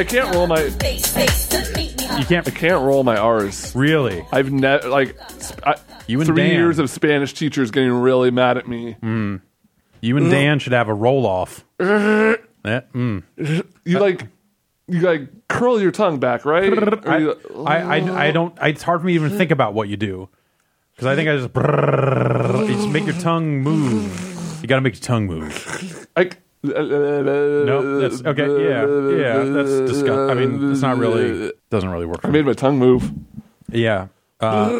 I can't. Roll my. You can't. I can't roll my R's. Really? I've never like. Sp- I, You and three Dan. years of Spanish teachers getting really mad at me. You and Dan should have a roll off. Yeah, mm. You like. You like curl your tongue back, right? I, you- I, I, I don't. It's hard for me to even think about what you do because I think I just, you just make your tongue move. You got to make your tongue move. I, No, that's okay. Yeah, yeah. That's disgusting. I mean, it's not really doesn't really work. For I made my tongue move. Yeah, uh,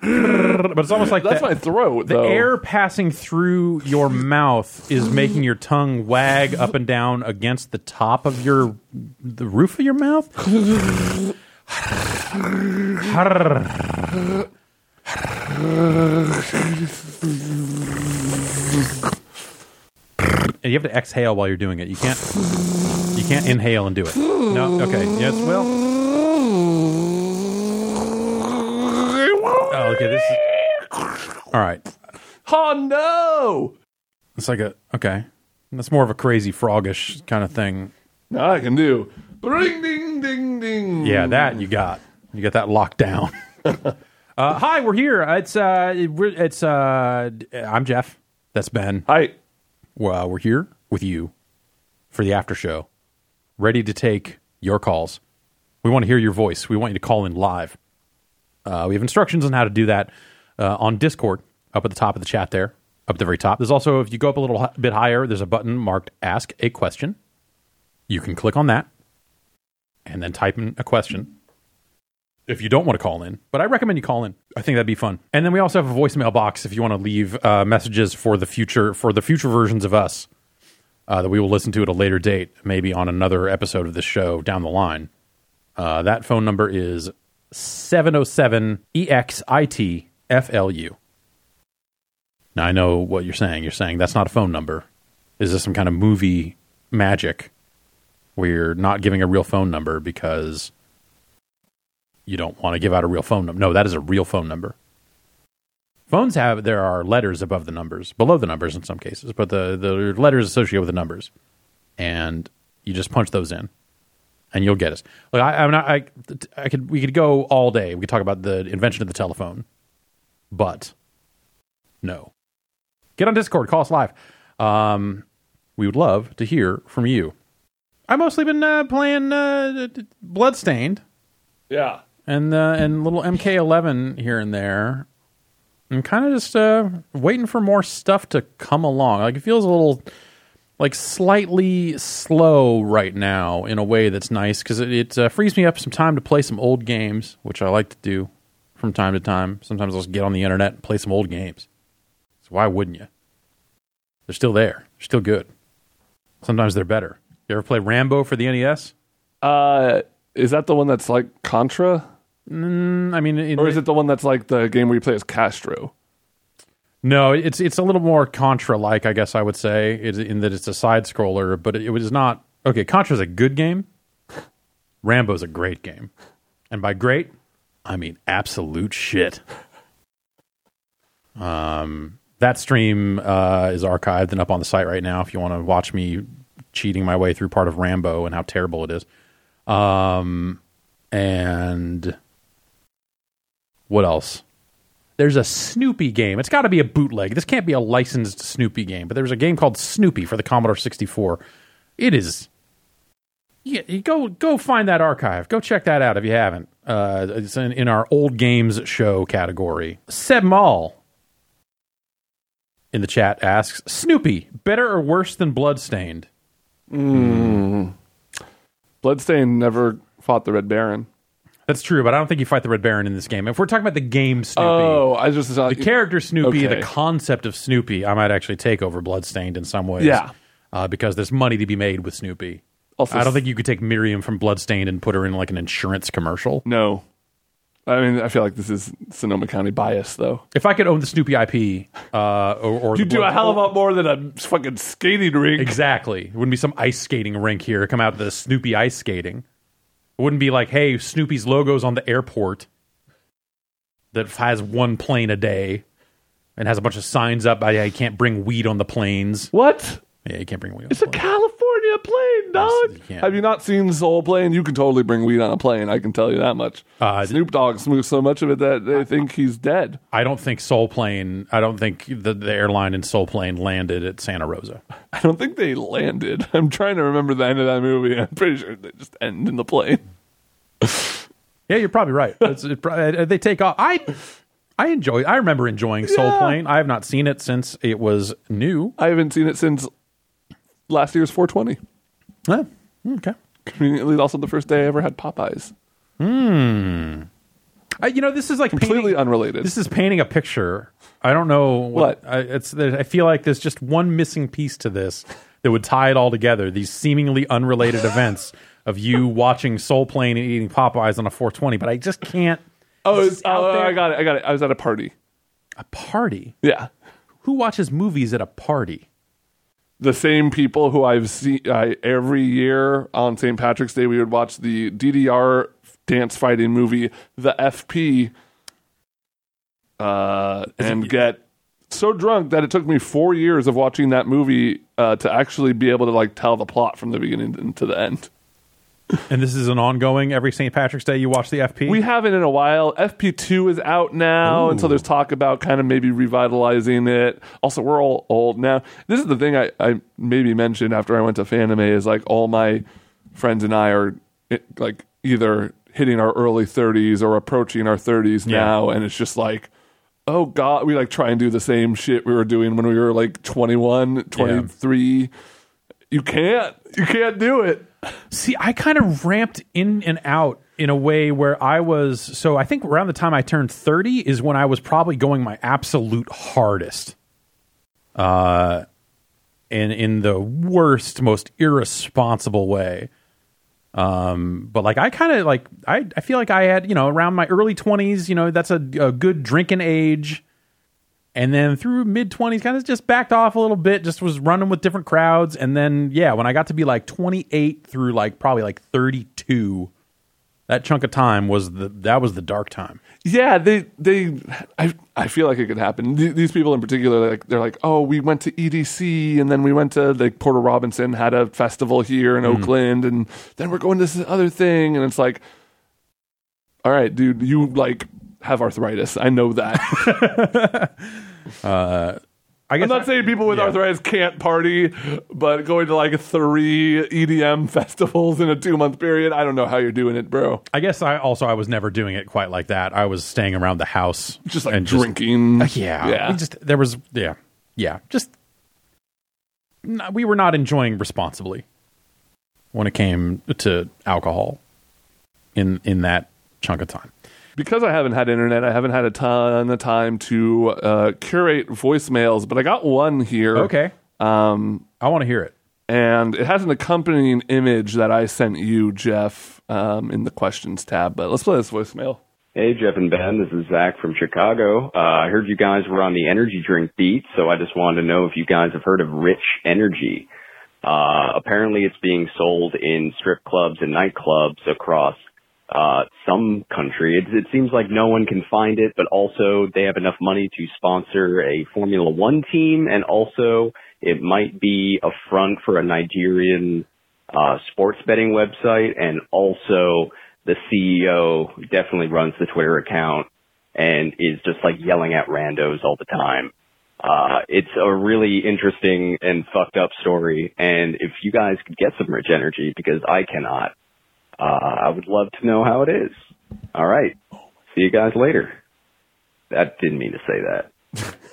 but it's almost like That's the, my throat. the though. air passing through your mouth is making your tongue wag up and down against the top of your the roof of your mouth. and you have to exhale while you're doing it. You can't you can't inhale and do it. No, okay. Yes, well. Oh, okay. This is all right. Oh no! It's like a okay. That's more of a crazy frogish kind of thing. Now I can do. Ring ding ding ding. Yeah, that you got. You got that locked down. uh, hi, we're here. It's uh, we're, it's uh, I'm Jeff. That's Ben. Hi. Well, we're here with you for the after show, ready to take your calls. We want to hear your voice. We want you to call in live. Uh, we have instructions on how to do that uh, on Discord up at the top of the chat there, up at the very top. There's also, if you go up a little bit higher, there's a button marked Ask a Question. You can click on that and then type in a question if you don't want to call in. But I recommend you call in. I think that'd be fun. And then we also have a voicemail box if you want to leave uh, messages for the future for the future versions of us uh, that we will listen to at a later date, maybe on another episode of this show down the line. Uh, that phone number is 707 EXIT FLU. Now, I know what you're saying. You're saying that's not a phone number. Is this some kind of movie magic where you're not giving a real phone number because you don't want to give out a real phone number? No, that is a real phone number. Phones have, there are letters above the numbers, below the numbers in some cases, but the, the letters associated with the numbers. And you just punch those in and you'll get us. Look, I, I'm not, I, I could, we could go all day. We could talk about the invention of the telephone, but no. Get on Discord, call us live. Um, we would love to hear from you. I've mostly been uh, playing uh, Bloodstained Yeah. And uh, and little MK11 here and there. I'm kind of just uh, waiting for more stuff to come along. Like it feels a little like slightly slow right now in a way that's nice because it, it uh, frees me up some time to play some old games, which I like to do from time to time. Sometimes I'll just get on the internet and play some old games. So why wouldn't you? They're still there. They're still good. Sometimes they're better. You ever play Rambo for the NES? Uh, is that the one that's like Contra, Mm, I mean, in- or is it the one that's like the game where you play as Castro? No, it's it's a little more Contra like, I guess I would say, it, in that it's a side scroller, but it, it was not okay. Contra's a good game. Rambo's a great game, and by great, I mean absolute shit. Um, that stream uh, is archived and up on the site right now. If you want to watch me cheating my way through part of Rambo and how terrible it is, um, and what else? there's a Snoopy game. It's got to be a bootleg. This can't be a licensed Snoopy game, but there's a game called Snoopy for the Commodore 64. It is. Yeah, go go find that archive. Go check that out if you haven't. Uh, it's in, in our old games show category. Seb Mall in the chat asks Snoopy better or worse than Bloodstained? Bloodstain never fought the Red Baron. That's true, but I don't think you fight the Red Baron in this game. If we're talking about the game Snoopy, Oh, I just thought the character Snoopy, Okay. the concept of Snoopy, I might actually take over Bloodstained in some ways. Yeah. Uh, because there's money to be made with Snoopy. Also, I don't think you could take Miriam from Bloodstained and put her in like an insurance commercial. No, I mean I feel like this is Sonoma County bias though. If I could own the Snoopy IP, uh, or, or You do a hell of a lot more than a fucking skating rink. Exactly. It wouldn't be some ice skating rink here. Come out the Snoopy ice skating. It wouldn't be like, hey, Snoopy's logo's on the airport that has one plane a day. and has a bunch of signs up. Yeah, you can't bring weed on the planes. What? Yeah, you can't bring weed. on. It's the a plane. California plane, dog. can't. Have you not seen Soul Plane? You can totally bring weed on a plane. I can tell you that much. Uh, Snoop Dogg smokes so much of it that they think he's dead. I don't think Soul Plane. I don't think the, the airline in Soul Plane landed at Santa Rosa. I don't think they landed. I'm trying to remember the end of that movie. I'm pretty sure they just end in the plane. Yeah, you're probably right. It's, it, pro- uh, they take off. I I enjoy. I remember enjoying Soul Yeah. Plane. I have not seen it since it was new. I haven't seen it since last year's 420. Huh. okay. Conveniently, also the first day I ever had Popeyes. Hmm. I, you know, this is like Completely painting, unrelated. This is painting a picture. I don't know what, What? I, it's. I feel like there's just one missing piece to this that would tie it all together. These seemingly unrelated events of you watching Soul Plane and eating Popeyes on a 420, but I just can't. oh, It's oh, there. I got it. I got it. I was at a party. A party. Yeah. Who watches movies at a party? The same people who I've seen I, every year on St. Patrick's Day, we would watch the DDR dance fighting movie, The FP, uh, and get so drunk that it took me four years of watching that movie uh, to actually be able to like tell the plot from the beginning to the end. And this is an ongoing every St. Patrick's Day you watch the FP? We haven't in a while. FP2 is out now, and so there's talk about kind of maybe revitalizing it. Also, we're all old now. This is the thing I, I maybe mentioned after I went to Fanime is like all my friends and I are like either hitting our early 30s or approaching our 30s Yeah. now, and it's just like, oh god, we like try and do the same shit we were doing when we were like 21, 23. You can't. You can't do it. See, I kind of ramped in and out in a way where I was so I think around the time I turned 30 is when I was probably going my absolute hardest. Uh and in the worst, most irresponsible way. Um, but like I kind of like I, I feel like I had, you know, around my early 20s, you know, that's a, a good drinking age. And then through mid 20s, kind of just backed off a little bit, just was running with different crowds. And then, yeah, when I got to be like 28 through like probably like 32, that chunk of time was the that was the dark time. Yeah, they they I I feel like it could happen. Th- These people in particular, like they're like, oh, we went to EDC and then we went to like Porter Robinson had a festival here in mm. Oakland, and then we're going to this other thing, and it's like, all right, dude, you like have arthritis. I know that. Uh, I guess I'm not saying people with yeah. arthritis can't party, but going to like three EDM festivals in a two month period, I don't know how you're doing it, bro. I guess I also I was never doing it quite like that. I was staying around the house, Just like and drinking. Uh, yeah, yeah. We just there was yeah, yeah, just we were not enjoying responsibly when it came to alcohol in in that chunk of time. Because I haven't had internet, I haven't had a ton of time to uh, curate voicemails, but I got one here. Okay, Um, I want to hear it. and it has an accompanying image that I sent you, Jeff, um, in the questions tab. But let's play this voicemail. Hey, Jeff and Ben. This is Zach from Chicago. Uh, I heard you guys were on the energy drink beat, so I just wanted to know if you guys have heard of Rich Energy. Uh, apparently it's being sold in strip clubs and nightclubs across, uh, some country. It, it seems like no one can find it, but also they have enough money to sponsor a Formula One team, and also it might be a front for a Nigerian uh, sports betting website, and also the CEO definitely runs the Twitter account and is just like yelling at randos all the time. Uh, it's a really interesting and fucked up story. And if you guys could get some rich energy, because I cannot, uh, I would love to know how it is. All right. See you guys later. That didn't mean to say that.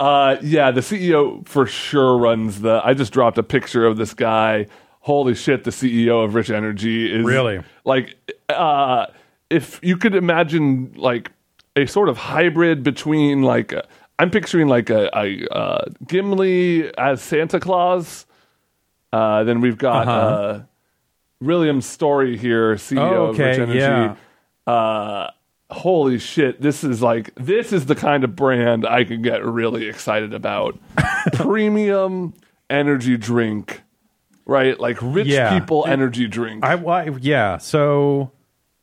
Uh, yeah, the CEO for sure runs the. I just dropped a picture of this guy. Holy shit, the CEO of Rich Energy is Really? like, uh, if you could imagine like a sort of hybrid between like, i I'm picturing like a, a uh, Gimli as Santa Claus. Uh, then we've got Uh-huh. uh, William Storey here, CEO Oh, of Rich Energy. yeah. Uh, holy shit, this is like this is the kind of brand I could get really excited about. Premium energy drink, right? Like rich Yeah. people energy drink. I, I- yeah. So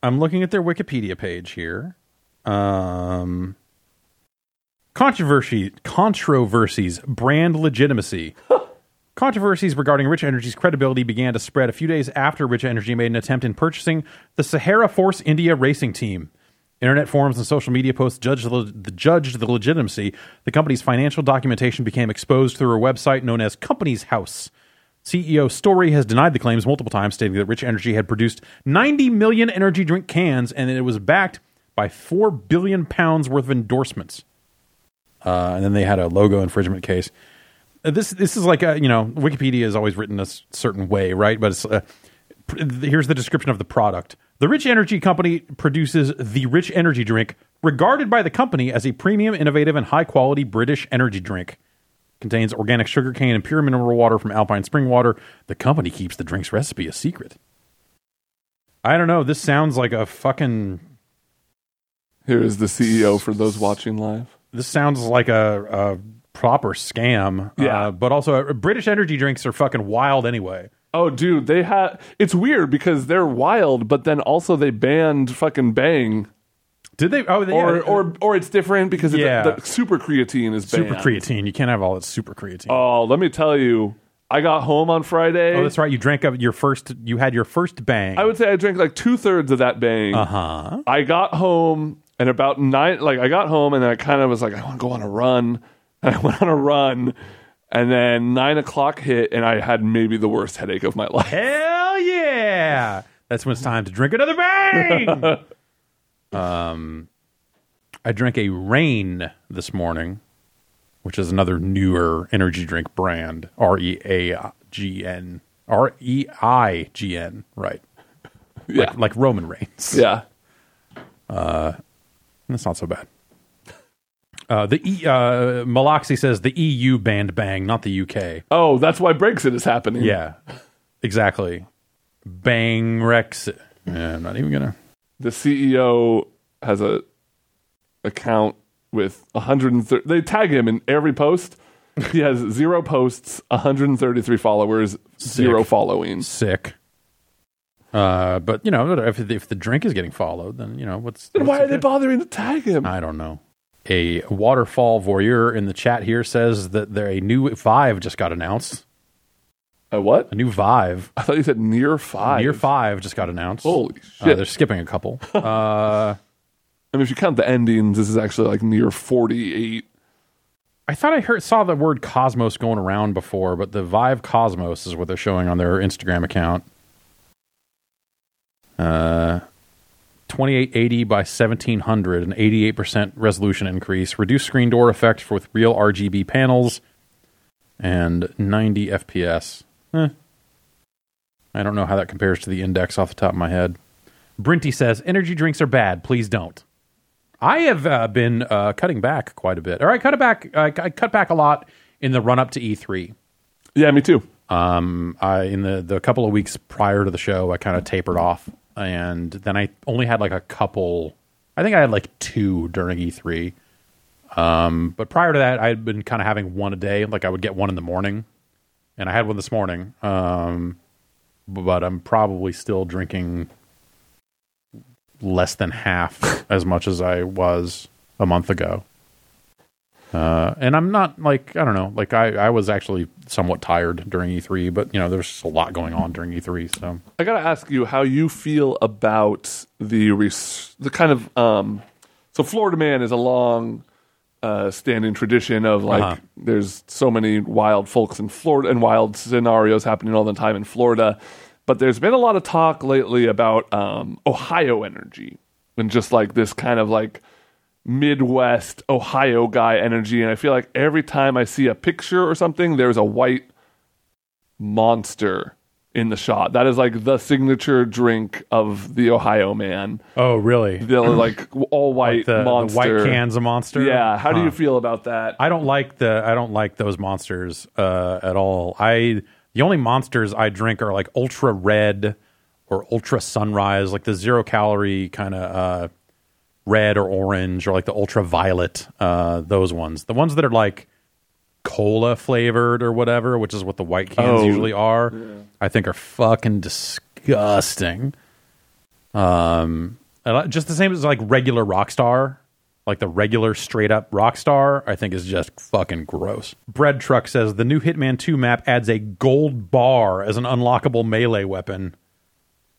I'm looking at their Wikipedia page here. Um, Controversy, controversies, brand legitimacy. Controversies regarding Rich Energy's credibility began to spread a few days after Rich Energy made an attempt in purchasing the Sahara Force India racing team. Internet forums and social media posts judged the, judged the legitimacy. The company's financial documentation became exposed through a website known as Companies House. CEO Storey has denied the claims multiple times, stating that Rich Energy had produced 90 million energy drink cans and that it was backed by 4 billion pounds worth of endorsements. Uh, and then they had a logo infringement case. Uh, this this is like a, you know Wikipedia is always written a certain way, right? But it's uh, pr- here's the description of the product. The Rich Energy Company produces the Rich Energy drink, regarded by the company as a premium, innovative, and high quality British energy drink. Contains organic sugarcane and pure mineral water from Alpine Spring Water. The company keeps the drink's recipe a secret. I don't know. This sounds like a fucking. Here is the CEO for those watching live. This sounds like a, a proper scam. Yeah. Uh, but also, uh, British energy drinks are fucking wild anyway. Oh, dude, they had. It's weird because they're wild, but then also they banned fucking Bang, Did they? Oh, they, or yeah, or or it's different because it's- Yeah. the super creatine is banned. super creatine. You can't have all that super creatine. Oh, let me tell you, I got home on Friday. Oh, that's right. You drank up your first. You had your first bang. I would say I drank like two thirds of that Bang. Uh huh. I got home and about nine, like I got home and I kind of was like, I want to go on a run. I went on a run, and then nine o'clock hit, and I had maybe the worst headache of my life. Hell yeah! That's when it's time to drink another bang. um, I drank a Reign this morning, which is another newer energy drink brand. R e a g n r e i g n. Right. Yeah, Like, like Roman Reigns. yeah. Uh, That's not so bad. Uh, the e, uh, Maloxy says the EU banned Bang, not the UK. Oh, that's why Brexit is happening. Yeah, exactly. Bang Rex. Yeah, I'm not even gonna. the CEO has a account with 130 they tag him in every post he has zero posts 133 followers zero following Sick. Uh, but you know, if if the drink is getting followed, then you know what's. then what's why are they bothering to tag him I don't know. A waterfall voyeur in the chat here says that there a new Vive just got announced. a what A new Vive, i thought you said near five Near Five, just got announced. holy Uh, shit they're skipping a couple. Uh, i mean if you count the endings this is actually like near 48 I thought I heard saw the word Cosmos going around before, but the Vive Cosmos is what they're showing on their Instagram account. Uh, 2880 by 1700, an 88% resolution increase, reduced screen door effect with real RGB panels, and 90 FPS. Eh. I don't know how that compares to the index off the top of my head. Brinty says energy drinks are bad. Please don't. I have uh, been uh, cutting back quite a bit, or I cut it back. I I cut back a lot in the run up to E3. yeah me too Um, I in the the couple of weeks prior to the show, I kind of tapered off, and then I only had like a couple. I think I had like two during E3. Um, but prior to that, I had been kind of having one a day. Like I would get one in the morning, and I had one this morning. Um, but I'm probably still drinking less than half as much as I was a month ago. Uh, and I'm not like I don't know, like I, I was actually somewhat tired during E3, but you know there's a lot going on during E3, so I gotta ask you how you feel about the res- the kind of um, so Florida Man is a long uh, standing tradition of like Uh-huh. there's so many wild folks in Florida and wild scenarios happening all the time in Florida, but there's been a lot of talk lately about um, Ohio energy and just like this kind of like Midwest Ohio guy energy, and I feel like every time I see a picture or something, there's a white monster in the shot. That is like the signature drink of the Ohio man. oh really The like all white the, the monster. white cans of monster Yeah. How do you feel about that? I don't like the I don't like those monsters uh, at all. I the only monsters I drink are like ultra red or ultra sunrise, like the zero calorie kind of uh, red or orange, or like the ultraviolet. Uh, those ones, the ones that are like cola flavored or whatever, which is what the white cans Oh, usually are. I think are fucking disgusting. Um, just the same as like regular Rockstar. like the regular straight up Rockstar, I think is just fucking gross. Bread Truck says the new Hitman 2 map adds a gold bar as an unlockable melee weapon.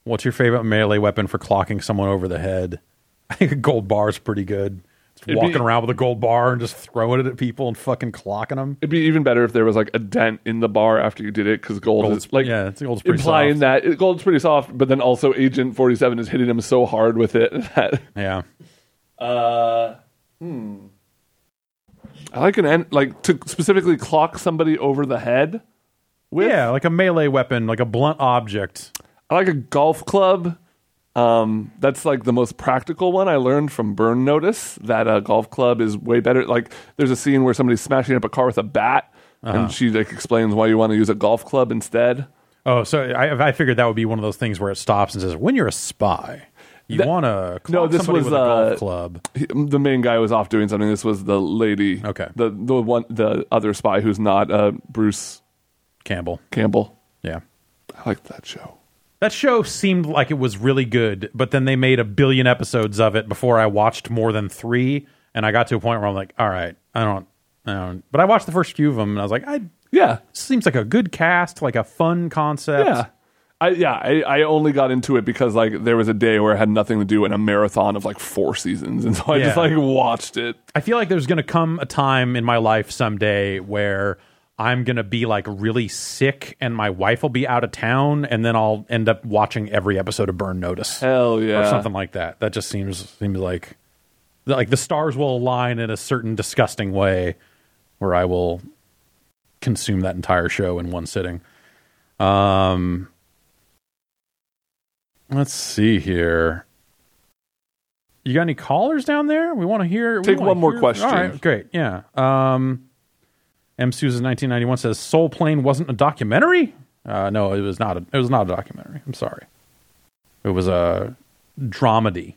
What's your favorite melee weapon for clocking someone over the head? I think a gold bar is pretty good. Just It'd walking be- around with a gold bar and just throwing it at people and fucking clocking them. It'd be even better if there was like a dent in the bar after you did it because gold Gold's- is like yeah, it's- gold's pretty implying soft. that it, gold's pretty soft, but then also Agent Forty Seven is hitting him so hard with it that Yeah. Uh, hmm. I like an en- like to specifically clock somebody over the head. With Yeah, like a melee weapon, like a blunt object. I like a golf club. Um, that's like the most practical one I learned from Burn Notice. That a golf club is way better. Like, there's a scene where somebody's smashing up a car with a bat, Uh-huh. and she like explains why you want to use a golf club instead. Oh, so I, I figured that would be one of those things where it stops and says, "When you're a spy, you That- want to No, this was, with a uh, golf club." He- the main guy was off doing something. This was the lady. Okay. The the one the other spy who's not uh, Bruce Campbell. Campbell. Yeah. I like that show. That show seemed like it was really good, but then they made a billion episodes of it before I watched more than three, and I got to a point where I'm like, all right, I don't, I don't. But I watched the first few of them, and I was like, I Yeah. seems like a good cast, like a fun concept. Yeah. I, yeah, I, I only got into it because like there was a day where I had nothing to do in a marathon of like four seasons, and so I just like watched it. I feel like there's going to come a time in my life someday where I'm going to be like really sick and my wife will be out of town and then I'll end up watching every episode of Burn Notice Hell yeah, or something like that. That just seems seems like like the stars will align in a certain disgusting way where I will consume that entire show in one sitting. Um Let's see here. You got any callers down there? We want to hear. Take one more hear- question. All right, great. Yeah. Um, M. Susan 1991 says Soul Plane wasn't a documentary. Uh, no, it was not. A, it was not a documentary. I'm sorry. It was a dramedy,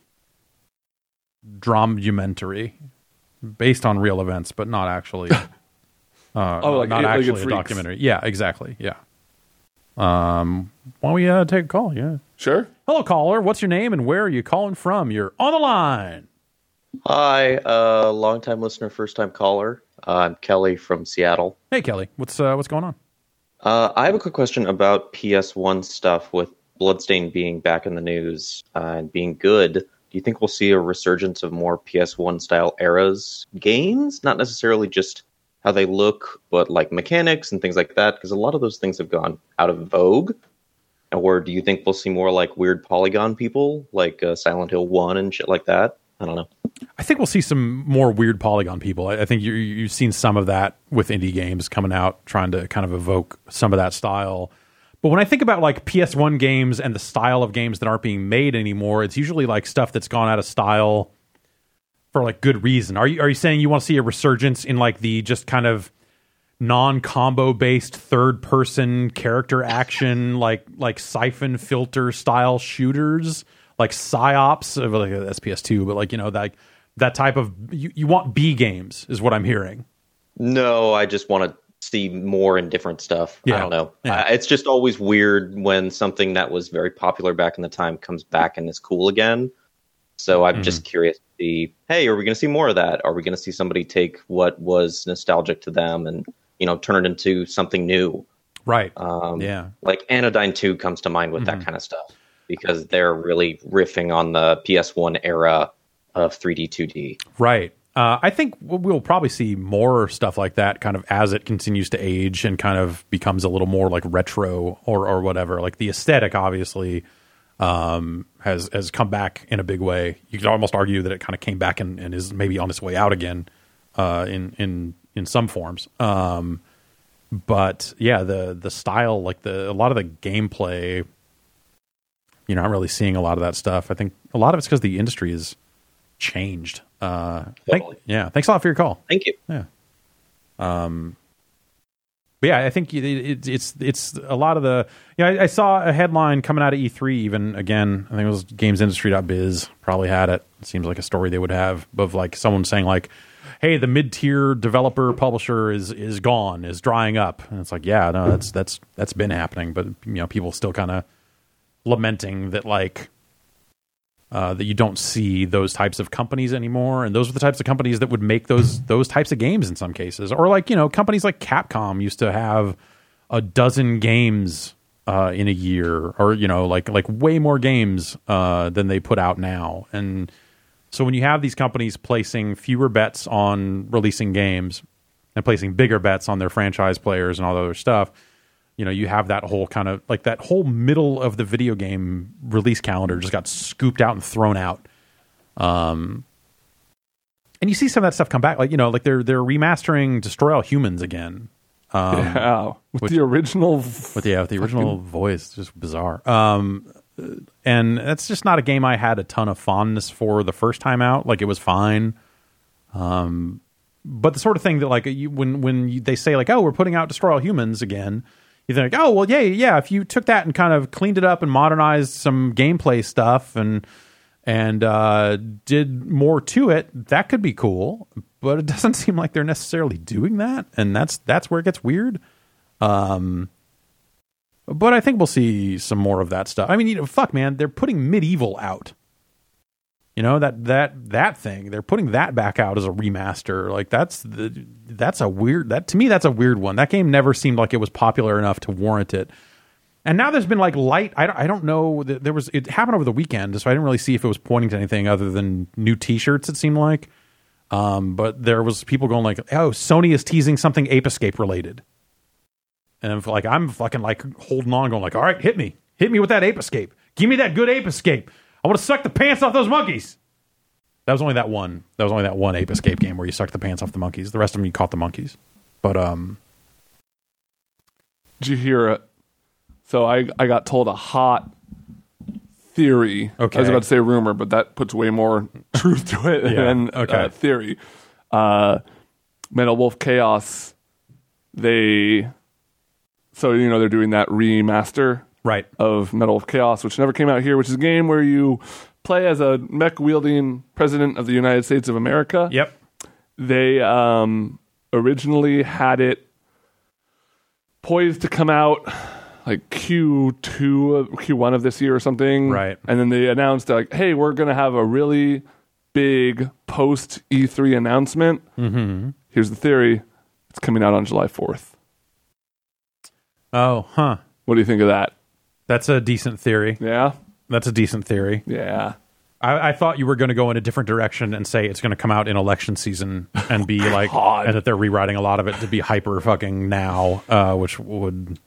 dramumentary, based on real events, but not actually. Uh, Oh, like not Eight-Legged actually a Freaks. documentary. Yeah, exactly. Yeah. Um, why don't we uh, take a call? Yeah. sure. Hello, caller. What's your name and where are you calling from? You're on the line. Hi, uh, long time listener, first time caller. Uh, I'm Kelly from Seattle. Hey, Kelly. What's uh, what's going on? Uh, I have a quick question about PS1 stuff with Bloodstain being back in the news uh, and being good. Do you think we'll see a resurgence of more PS1 style eras games? Not necessarily just how they look, but like mechanics and things like that, because a lot of those things have gone out of vogue. Or do you think we'll see more like weird polygon people, like uh, Silent Hill 1 and shit like that? I don't know. I think we'll see some more weird polygon people. I, I think you, you've seen some of that with indie games coming out, trying to kind of evoke some of that style. But when I think about like PS1 games and the style of games that aren't being made anymore, it's usually like stuff that's gone out of style for like good reason. Are you are you saying you want to see a resurgence in like the just kind of non-combo based third person character action like like Syphon Filter style shooters like Psi-Ops of like a SPS2 but like you know that that type of you, you want B games is what I'm hearing. No, I just want to see more and different stuff. Yeah. I don't know. Yeah. Uh, it's just always weird when something that was very popular back in the time comes back and is cool again. So I'm just curious to see, hey, are we going to see more of that? Are we going to see somebody take what was nostalgic to them and, you know, turn it into something new? Right. Um, yeah. Like Anodyne 2 comes to mind with that kind of stuff because they're really riffing on the PS1 era of 3D, 2D. Right. Uh, I think we'll- probably see more stuff like that kind of as it continues to age and kind of becomes a little more like retro or, or whatever. Like the aesthetic, obviously, um, has has come back in a big way. You could almost argue that it kind of came back and, and is maybe on its way out again uh, in in in some forms. Um, but yeah, the the style, like the a lot of the gameplay, you're not really seeing a lot of that stuff. I think a lot of it's because the industry has changed. Uh, thank- Totally. yeah, thanks a lot for your call. Thank you. Yeah. But yeah, I think it, it, it's it's a lot of the. Yeah, I, I saw a headline coming out of E3. Even again, I think it was GamesIndustry.biz probably had it. it. Seems like a story they would have of like someone saying like, "Hey, the mid tier developer publisher is is gone, is drying up," and it's like, yeah, no, that's that's that's been happening, but you know, people still kind of lamenting that like Uh, that you don't see those types of companies anymore, and those were the types of companies that would make those those types of games in some cases, or like you know companies like Capcom used to have a dozen games uh, in a year, or you know like like way more games uh, than they put out now, and so when you have these companies placing fewer bets on releasing games and placing bigger bets on their franchise players and all the other stuff, you know, you have that whole kind of like that whole middle of the video game release calendar just got scooped out and thrown out. Um, and you see some of that stuff come back, like you know, like they're they're remastering Destroy All Humans again. Um, yeah, with which- the original. with yeah, with the original voice, just bizarre. Um, and that's just not a game I had a ton of fondness for the first time out. Like it was fine. Um, but the sort of thing that like you, when when you, they say like, oh, we're putting out Destroy All Humans again, you think, oh, well, yeah, yeah. If you took that and kind of cleaned it up and modernized some gameplay stuff and and uh, did more to it, that could be cool. But it doesn't seem like they're necessarily doing that, and that's that's where it gets weird. Um, but I think we'll see some more of that stuff. I mean, you know, fuck, man, they're putting MediEvil out. You know that that that thing. They're putting that back out as a remaster. Like that's the that's a weird that to me that's a weird one. That game never seemed like it was popular enough to warrant it. And now there's been like light. I don't, I don't know. th- There was it happened over the weekend, so I didn't really see if it was pointing to anything other than new T-shirts. It seemed like, um, but there was people going like, "Oh, Sony is teasing something Ape Escape related," and I'm like, I'm fucking like holding on, going like, "All right, hit me, hit me with that Ape Escape. Give me that good Ape Escape. I want to suck the pants off those monkeys." That was only that one. That was only that one Ape Escape game where you sucked the pants off the monkeys. The rest of them you caught the monkeys. But um, Did you hear it? So I I got told a hot theory. Okay. I was about to say rumor, but that puts way more truth to it Yeah, than okay. uh, theory. Uh, Metal Wolf Chaos. They. So you know they're doing that remaster right. of Metal Wolf Chaos, which never came out here, which is a game where you play as a mech wielding president of the United States of America. Yep. They um, originally had it poised to come out like Q2, Q1 of this year or something. Right. And then they announced, like, hey, we're going to have a really big post E3 announcement. Mm-hmm. Here's the theory it's coming out on July 4th. Oh, huh. What do you think of that? That's a decent theory. Yeah? That's a decent theory. Yeah. I, I thought you were going to go in a different direction and say it's going to come out in election season and be like, God. and that they're rewriting a lot of it to be hyper fucking now, uh, which would.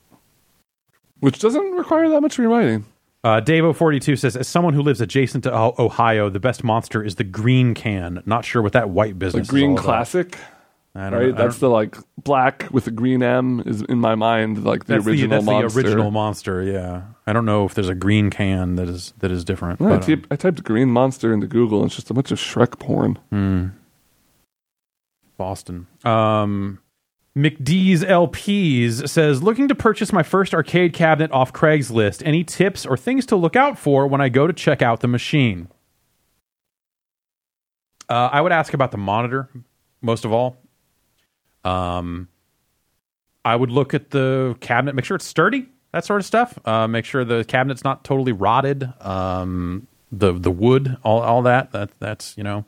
Which doesn't require that much rewriting. Uh, Davo42 says, as someone who lives adjacent to Ohio, the best monster is the green can. Not sure what that white business is. green all about. Classic, I don't right? know. I That's don't- the like black with the green M is in my mind like the that's the, original that's monster. the original monster. Yeah, I don't know if there's a green can that is that is different. Yeah, I, but, um, typed, I typed green monster into Google and it's just a bunch of Shrek porn. Boston. Um, McDee's LPs says, looking to purchase my first arcade cabinet off Craigslist. Any tips or things to look out for when I go to check out the machine? Uh, I would ask about the monitor most of all. Um, I would look at the cabinet, make sure it's sturdy, that sort of stuff. Uh, make sure the cabinet's not totally rotted. Um, the the wood, all all that. That that's you know.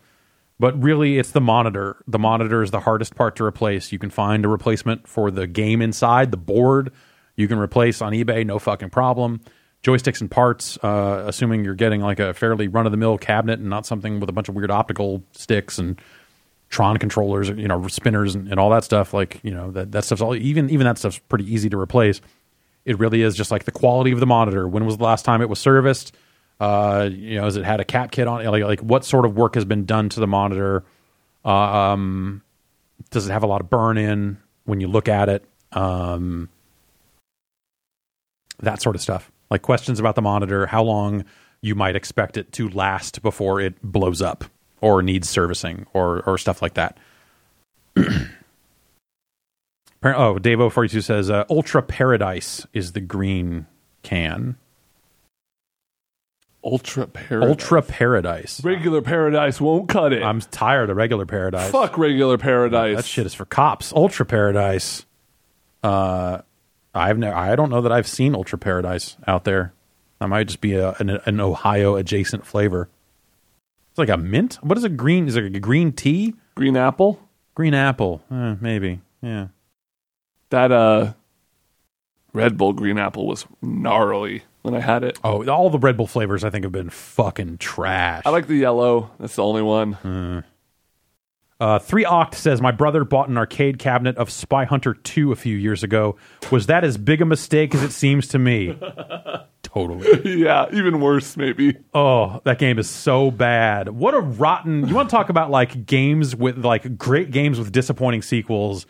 But really, it's the monitor. The monitor is the hardest part to replace. You can find a replacement for the game inside, the board. You can replace on eBay, no fucking problem. Joysticks and parts, uh, assuming you're getting like a fairly run of the mill cabinet and not something with a bunch of weird optical sticks and Tron controllers, you know, spinners and, and all that stuff. Like, you know, that, that stuff's all, even, even that stuff's pretty easy to replace. It really is just like the quality of the monitor. When was the last time it was serviced? Uh, you know, has it had a cap kit on it? Like, like what sort of work has been done to the monitor? Um, does it have a lot of burn in when you look at it? Um, that sort of stuff. Like questions about the monitor, how long you might expect it to last before it blows up or needs servicing or or stuff like that. Oh, Davo forty two says uh, Ultra Paradise is the green can. Ultra paradise. Ultra Paradise. regular paradise won't cut it. I'm tired of regular Paradise. Fuck regular paradise. That shit is for cops. Ultra Paradise. Uh, I've never. I don't know that I've seen Ultra Paradise out there. That might just be a, an, an Ohio adjacent flavor. It's like a mint. What is a green? Is it a green tea? Green apple. Green apple? Eh, maybe. Yeah. That uh, Red Bull green apple was gnarly when I had it. Oh, all the Red Bull flavors I think have been fucking trash. I like the yellow. That's the only one. Uh, Three Oct says my brother bought an arcade cabinet of Spy Hunter 2 a few years ago. Was that as big a mistake as it seems to me? totally. yeah, even worse maybe. Oh, that game is so bad. What a rotten. You want to talk about like games with like great games with disappointing sequels?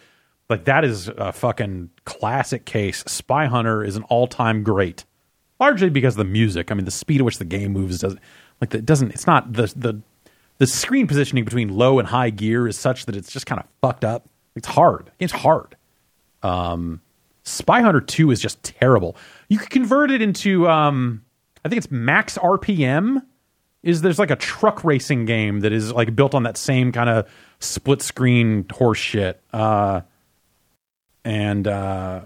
Like that is a fucking classic case. Spy Hunter is an all-time great. Largely because of the music. I mean, the speed at which the game moves doesn't like it doesn't it's not the the the screen positioning between low and high gear is such that it's just kind of fucked up. It's hard. It's hard. Um, Spy Hunter 2 is just terrible. You could convert it into um, I think it's max RPM. Is there's like a truck racing game that is like built on that same kind of split screen horse shit. Uh, and uh,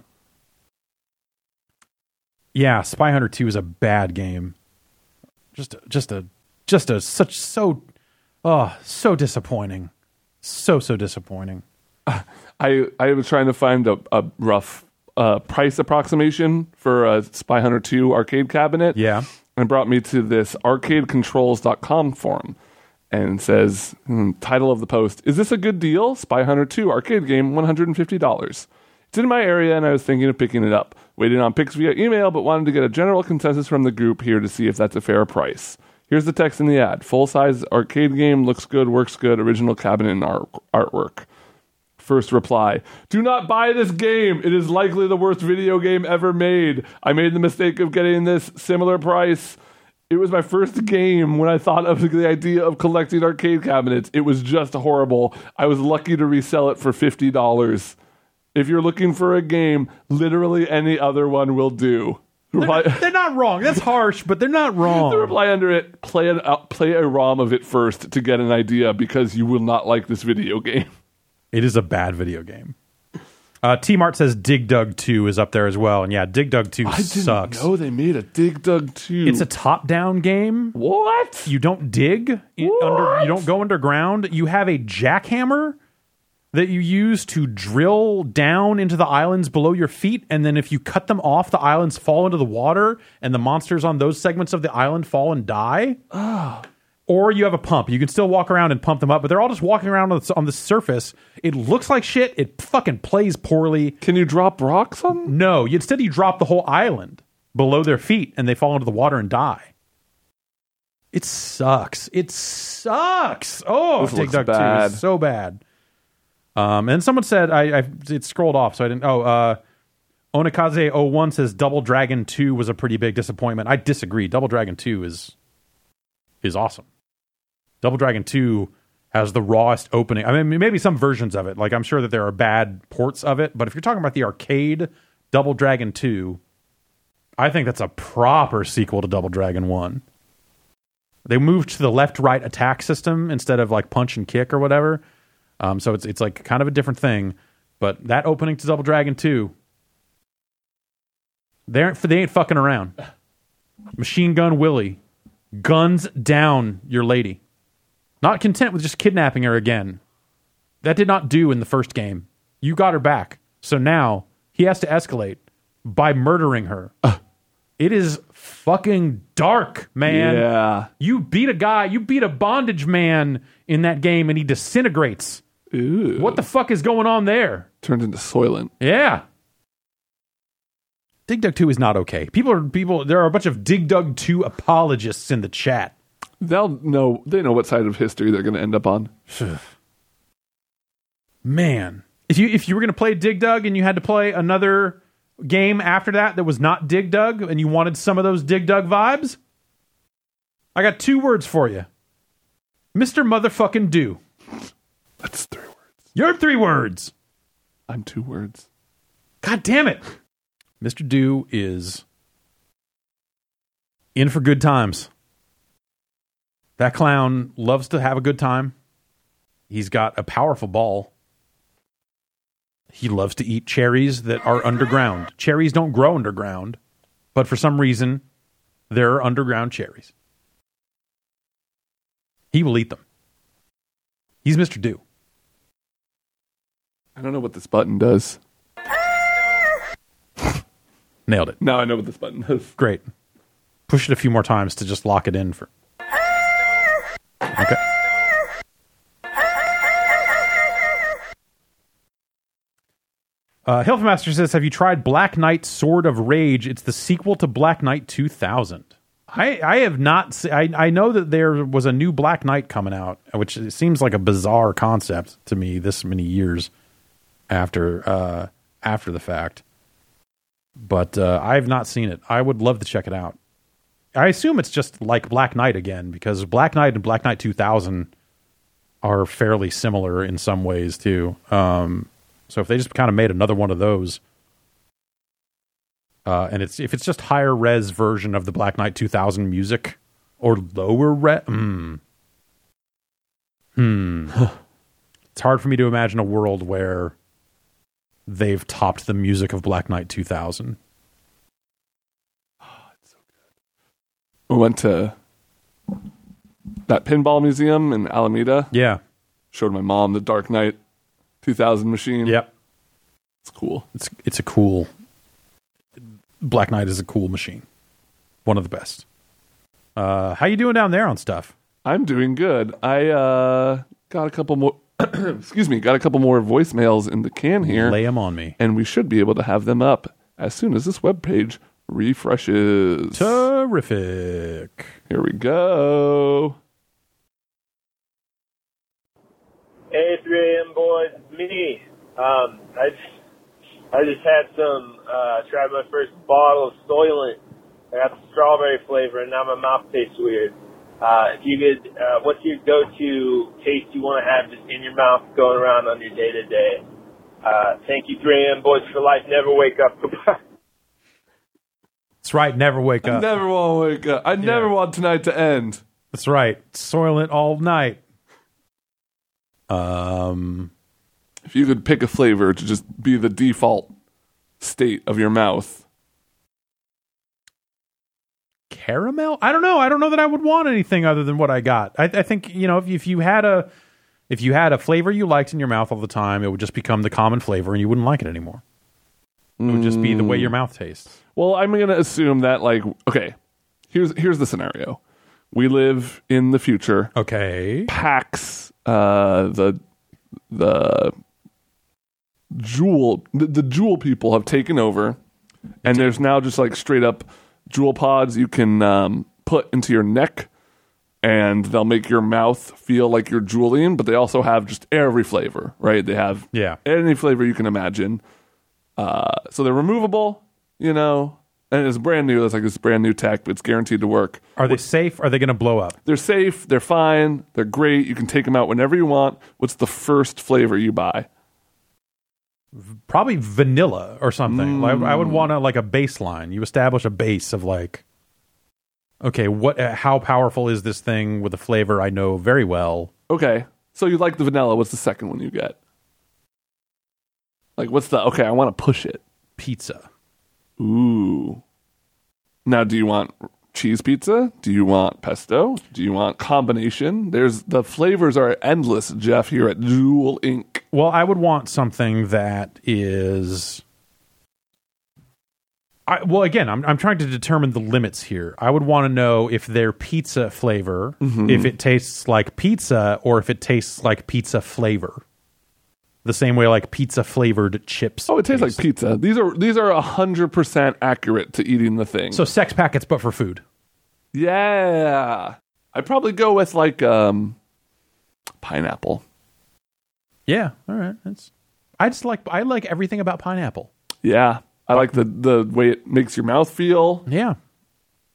yeah, Spy Hunter 2 is a bad game. Just just a just a such so oh, so disappointing. So so disappointing. I I was trying to find a, a rough uh, price approximation for a Spy Hunter 2 arcade cabinet. Yeah. And brought me to this arcadecontrols.com forum and says hmm, title of the post Is this a good deal? Spy Hunter 2 arcade game $150. It's in my area and I was thinking of picking it up. Waiting on pics via email, but wanted to get a general consensus from the group here to see if that's a fair price. Here's the text in the ad. Full size arcade game, looks good, works good, original cabinet and art- artwork. First reply Do not buy this game. It is likely the worst video game ever made. I made the mistake of getting this similar price. It was my first game when I thought of the idea of collecting arcade cabinets. It was just horrible. I was lucky to resell it for $50. If you're looking for a game, literally any other one will do. Reply, They're not wrong. That's harsh, but they're not the wrong. reply under it play, an, uh, play a ROM of it first to get an idea because you will not like this video game. It is a bad video game. Uh, T Mart says Dig Dug 2 is up there as well. And yeah, Dig Dug 2 I sucks. know they made a Dig Dug 2. It's a top down game. What? You don't dig in- under you don't go underground. You have a jackhammer that you use to drill down into the islands below your feet and then if you cut them off the islands fall into the water and the monsters on those segments of the island fall and die. Or you have a pump. You can still walk around and pump them up, but they're all just walking around on the, on the surface. It looks like shit. It fucking plays poorly. Can you drop rocks on them? No, you- instead you drop the whole island below their feet and they fall into the water and die. It sucks. It sucks. Oh, This Dig looks Dug 2 bad. is so bad. Um, and someone said I, I it scrolled off, so I didn't. Oh, uh, Onikaze01 says Double Dragon 2 was a pretty big disappointment. I disagree. Double Dragon 2 is is awesome. Double Dragon 2 has the rawest opening. I mean, maybe some versions of it. Like, I'm sure that there are bad ports of it, but if you're talking about the arcade Double Dragon 2, I think that's a proper sequel to Double Dragon 1. They moved to the left right attack system instead of like punch and kick or whatever. Um, so it's it's like kind of a different thing. But that opening to Double Dragon 2, they aren't they ain't fucking around. Machine Gun Willy guns down your lady. Not content with just kidnapping her again. That did not do in the first game. You got her back. So now he has to escalate by murdering her. It is fucking dark, man. Yeah. You beat a guy, you beat a bondage man in that game and he disintegrates. Ooh. What the fuck is going on there? Turned into Soylent. Yeah. Dig Dug 2 is not okay. People are people there are a bunch of Dig Dug 2 apologists in the chat. They'll know. They know what side of history they're going to end up on. Man, if you if you were going to play Dig Dug and you had to play another game after that that was not Dig Dug and you wanted some of those Dig Dug vibes, I got two words for you. Mr. Motherfucking Do. That's three words. You're three words. I'm two words. God damn it. Mr. Do is in for good times. That clown loves to have a good time. He's got a powerful ball. He loves to eat cherries that are underground. Cherries don't grow underground, but for some reason, there are underground cherries. He will eat them. He's Mr. Do. I don't know what this button does. Nailed it. Now I know what this button does. Great. Push it a few more times to just lock it in for. Okay. Uh, Hilfmaster says, "Have you tried Black Knight Sword of Rage? It's the sequel to Black Knight 2000." I, I have not. Se- I I know that there was a new Black Knight coming out, which seems like a bizarre concept to me. This many years after uh, after the fact, but uh, I have not seen it. I would love to check it out. I assume it's just like Black Knight again because Black Knight and Black Knight 2000 are fairly similar in some ways too. Um, so if they just kind of made another one of those, uh, and it's if it's just higher res version of the Black Knight 2000 music or lower res, hmm, hmm, it's hard for me to imagine a world where they've topped the music of Black Knight 2000. We went to that pinball museum in Alameda. Yeah, Showed my mom the Dark Knight 2000 machine. yep. It's cool. It's it's a cool. Black Knight is a cool machine, one of the best. Uh, how you doing down there on stuff? I'm doing good. I uh, got a couple more. excuse me. Got a couple more voicemails in the can here, Lay them on me. and we should be able to have them up as soon as this web page refreshes. Terrific. Here we go. Hey, 3 a.m. boys, it's me. Um, I just, I just had some, uh, tried my first bottle of Soylent. I got the strawberry flavor and now my mouth tastes weird. Uh, if you could, uh, what's your go-to taste you want to have just in your mouth going around on your day to day? Uh, thank you, 3 a.m. boys for life. Never wake up. Goodbye. That's right. Never wake I up. never want to wake up. I never want tonight to end. That's right. Soylent all night. Um, If you could pick a flavor to just be the default state of your mouth, caramel. I don't know. I don't know that I would want anything other than what I got. I, I think you know if, if you had a if you had a flavor you liked in your mouth all the time, it would just become the common flavor, and you wouldn't like it anymore. It would just be the way your mouth tastes. Well, I'm going to assume that like okay, here's here's the scenario. We live in the future. Okay. PAX uh the the JUUL the, the JUUL people have taken over and there's now just like straight up JUUL pods you can um, put into your neck and they'll make your mouth feel like you're JUULing but they also have just every flavor right they have Yeah. any flavor you can imagine uh, so they're removable you know and it's brand new it's like this brand new tech but it's guaranteed to work Are they safe? Are they going to blow up? they're safe, they're fine, they're great. You can take them out whenever you want. What's the first flavor you buy? Probably vanilla or something. Like, I would want to like a baseline. You establish a base of like, okay, what? Uh, how powerful is this thing with a flavor I know very well? Okay, so you like the vanilla. What's the second one you get? Like, what's the okay? I want to push it. Pizza. Ooh. Now, do you want cheese pizza? Do you want pesto? Do you want combination? There's the flavors are endless, Jeff. Here at JUUL Inc. Well, I would want something that is. I, well, again, I'm I'm trying to determine the limits here. I would want to know if their pizza flavor, Mm-hmm. if it tastes like pizza, or if it tastes like pizza flavor. The same way, like pizza flavored chips. Oh, it tastes like pizza. These are these are hundred percent accurate to eating the thing. So sex packets, but for food. Yeah. I'd probably go with like um pineapple. Yeah, all right. That's. I just like I like everything about pineapple. Yeah. I like the the way it makes your mouth feel. Yeah.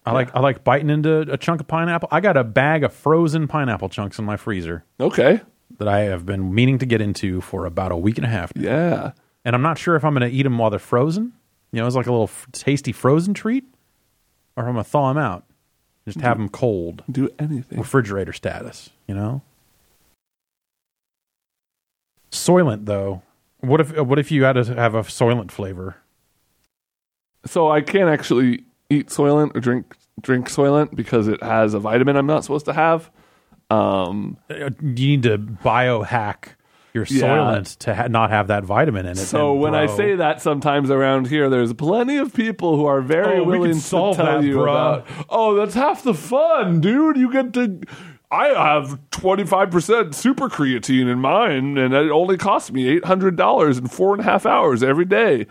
I like I like biting into a chunk of pineapple. I got a bag of frozen pineapple chunks in my freezer. Okay. That I have been meaning to get into for about a week and a half. now. Yeah. And I'm not sure if I'm going to eat them while they're frozen. You know, it's like a little f- tasty frozen treat, or if I'm going to thaw them out, just have them cold, Do anything. refrigerator status. You know. Soylent though. What if what if you had to have a Soylent flavor? So I can't actually eat Soylent or drink drink Soylent because it has a vitamin I'm not supposed to have. Um, Uh, You need to biohack your Yeah. soylent to ha- not have that vitamin in it. so And, when I say that sometimes around here, there's plenty of people who are very Oh, willing to tell that, you bruh. about. Oh, that's half the fun, dude. You get to. I have 25% super creatine in mine, and it only costs me $800 in four and a half hours every day.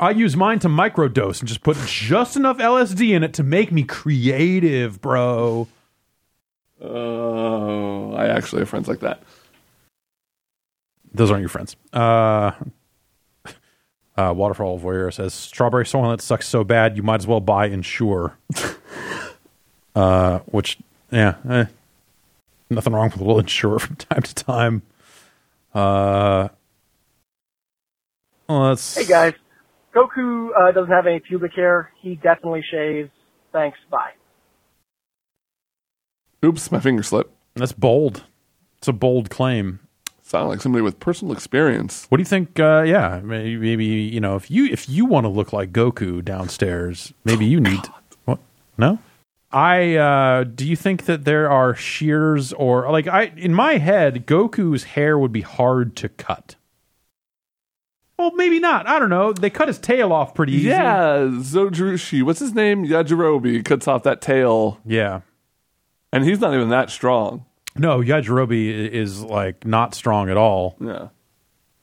I use mine to microdose and just put just enough LSD in it to make me creative, bro. Oh, I actually have friends like that. Those aren't your friends. Uh, uh, Waterfall Voyeur says strawberry soylent sucks so bad you might as well buy Ensure. uh, which, yeah, eh, nothing wrong with a little Ensure from time to time. Uh, well, that's Hey guys, Goku uh, doesn't have any pubic hair. He definitely shaves. Thanks. Bye. Oops, my finger slipped. that's bold. It's a bold claim. Sound like somebody with personal experience. What do you think? Uh, yeah, maybe, maybe you know if you if you want to look like Goku downstairs, maybe you need. What? No. I uh, do you think that there are shears or like I in my head Goku's hair would be hard to cut. Well, maybe not. I don't know. They cut his tail off pretty easy. Yeah, Zodrushi. What's his name? Yajirobe cuts off that tail, Yeah. And he's not even that strong. No, Yajirobe is like not strong at all. Yeah.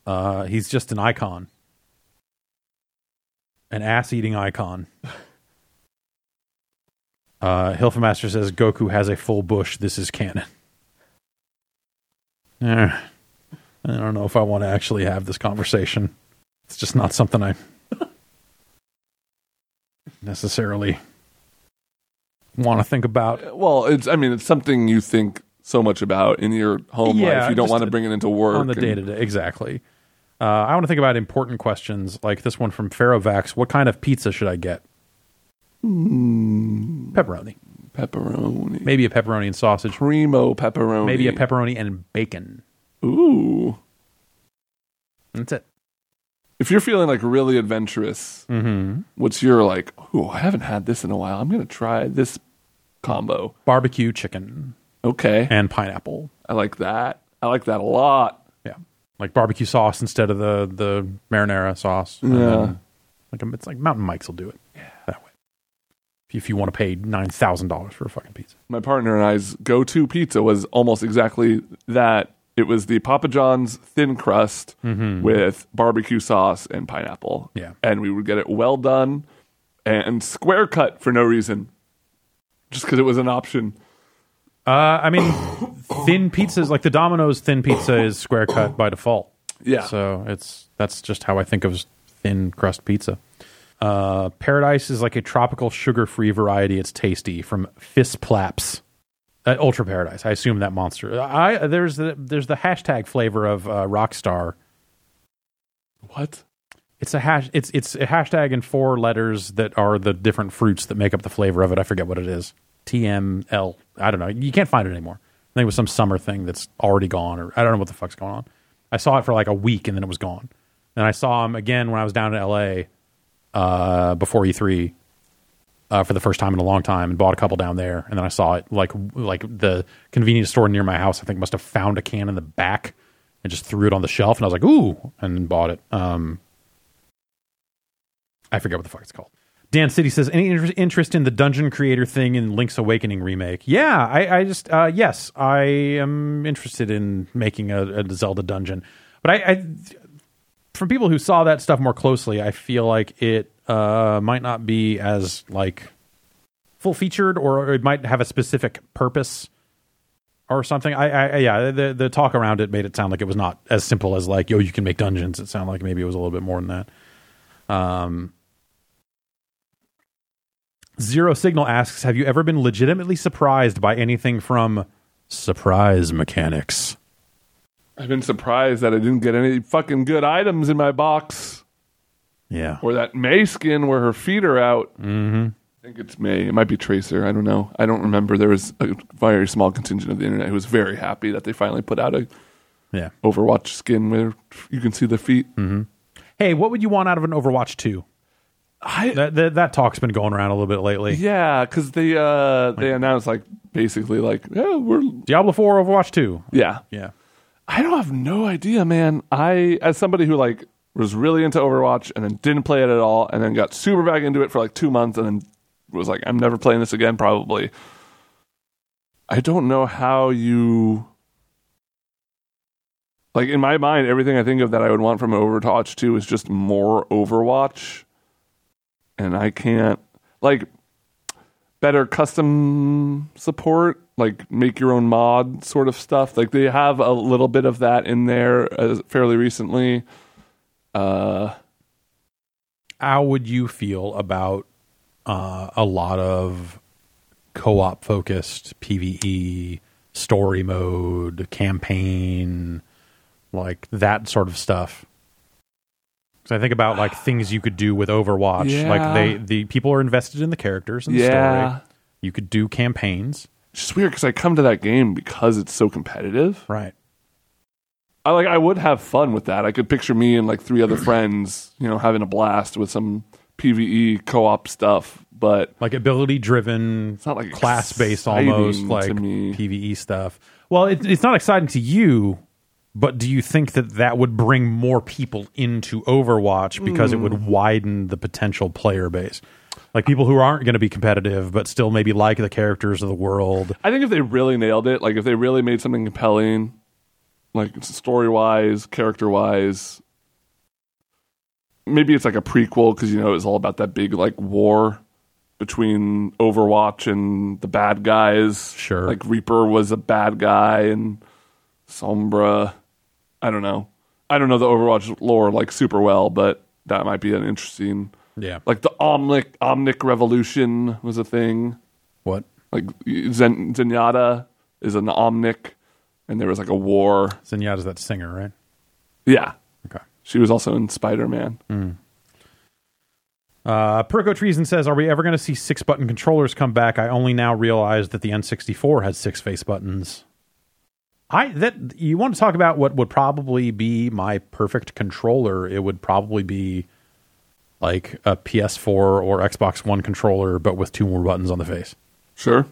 Uh, he's just an icon, an ass-eating icon. Uh, Hilfemaster says Goku has a full bush. This is canon. Eh, I don't know if I want to actually have this conversation. It's just not something I necessarily want to think about. Well, it's. I mean, it's something you think so much about in your home Yeah, life. You don't want to bring it into work. on the day to day. Exactly. Uh, I want to think about important questions like this one from Pharaohvax. What kind of pizza should I get? Pepperoni. Pepperoni. Maybe a pepperoni and sausage. Primo pepperoni. Maybe a pepperoni and bacon. Ooh. That's it. If you're feeling like really adventurous, Mm-hmm. what's your like? Oh, I haven't had this in a while. I'm gonna try this combo. Barbecue chicken Okay, and pineapple. I like that. I like that a lot. Yeah, like barbecue sauce instead of the the marinara sauce. Yeah. like it's like Mountain Mike's will do it. Yeah, that way. If you, if you want to pay nine thousand dollars for a fucking pizza. My partner and I's go-to pizza was almost exactly that. It was the Papa John's thin crust with barbecue sauce and pineapple. Yeah. and we would get it well done and square cut for no reason, just because it was an option. Uh, I mean, thin pizzas like the Domino's thin pizza is square cut by default. Yeah. So it's that's just how I think of thin crust pizza. Uh, Paradise is like a tropical sugar free variety. It's tasty from Fistplaps. Uh, Ultra Paradise. I assume that monster. I there's the there's the hashtag flavor of uh, Rockstar. What? It's a hash. It's it's a hashtag in four letters that are the different fruits that make up the flavor of it. I forget what it is. TML. I don't know. You can't find it anymore. I think it was some summer thing that's already gone, or I don't know what the fuck's going on. I saw it for like a week and then it was gone. And I saw him again when I was down in LA uh, before E3 uh, for the first time in a long time, and bought a couple down there. And then I saw it like like the convenience store near my house. I think must have found a can in the back and just threw it on the shelf. And I was like, ooh, and bought it. Um, I forget what the fuck it's called. Dan City says, any inter- interest in the dungeon creator thing in Link's Awakening remake? Yeah, I, I just, uh, yes, I am interested in making a, a Zelda dungeon. But I, I, from people who saw that stuff more closely, I feel like it uh, might not be as like full featured, or it might have a specific purpose or something. I, I yeah, the the talk around it made it sound like it was not as simple as like, yo, you can make dungeons. It sounded like maybe it was a little bit more than that. Um, Zero Signal asks, "Have you ever been legitimately surprised by anything from Surprise Mechanics?" I've been surprised that I didn't get any fucking good items in my box. Yeah, Or that Mei skin where her feet are out. Mm-hmm. I think it's Mei. It might be Tracer. I don't know. I don't remember. There was a very small contingent of the internet who was very happy that they finally put out a yeah. Overwatch skin where you can see the feet. Hey, what would you want out of an Overwatch two? I, That, that that talk's been going around a little bit lately. yeah, because they uh, they announced like basically like, yeah, we're Diablo 4, Overwatch 2. yeah. Yeah. I don't have no idea, man. I as somebody who like was really into Overwatch and then didn't play it at all, and then got super back into it for like two months, and then was like, I'm never playing this again, probably. I don't know how you like in my mind, everything I think of that I would want from Overwatch 2 is just more Overwatch. And I can't like better custom support, like make your own mod sort of stuff. Like they have a little bit of that in there uh, fairly recently. Uh How would you feel about uh, a lot of co-op focused PVE story mode, campaign, like that sort of stuff? Because I think about like things you could do with Overwatch. Yeah. Like they, the people are invested in the characters and the story. You could do campaigns, It's just weird because I come to that game because it's so competitive. right? I like I would have fun with that. I could picture me and like three other friends, you know, having a blast with some PVE co-op stuff, but Like ability driven, it's not like class based almost like. PVE stuff. Well, it, it's not exciting to you, but do you think that that would bring more people into Overwatch because it Hmm. would widen the potential player base? Like people who aren't going to be competitive, but still maybe like the characters of the world. I think if they really nailed it, like if they really made something compelling, like story wise, character wise, maybe it's like a prequel because you know it's all about that big like war between Overwatch and the bad guys. Sure. like Reaper was a bad guy and Sombra. I don't know. I don't know the Overwatch lore like super well, but that might be an interesting. Yeah. Like the Omnic Omnic Revolution was a thing What? like Zen, Zenyatta is an omnic, and there was like a war. Zenyatta's that singer, right? Yeah, Okay. she was also in Spider Man. Uh, Perko Treason says, "Are we ever going to see six button controllers come back? I only now realize that the N64 has six face buttons." I that you want to talk about what would probably be my perfect controller? It would probably be like a PS4 or Xbox One controller, but with two more buttons on the face. Sure.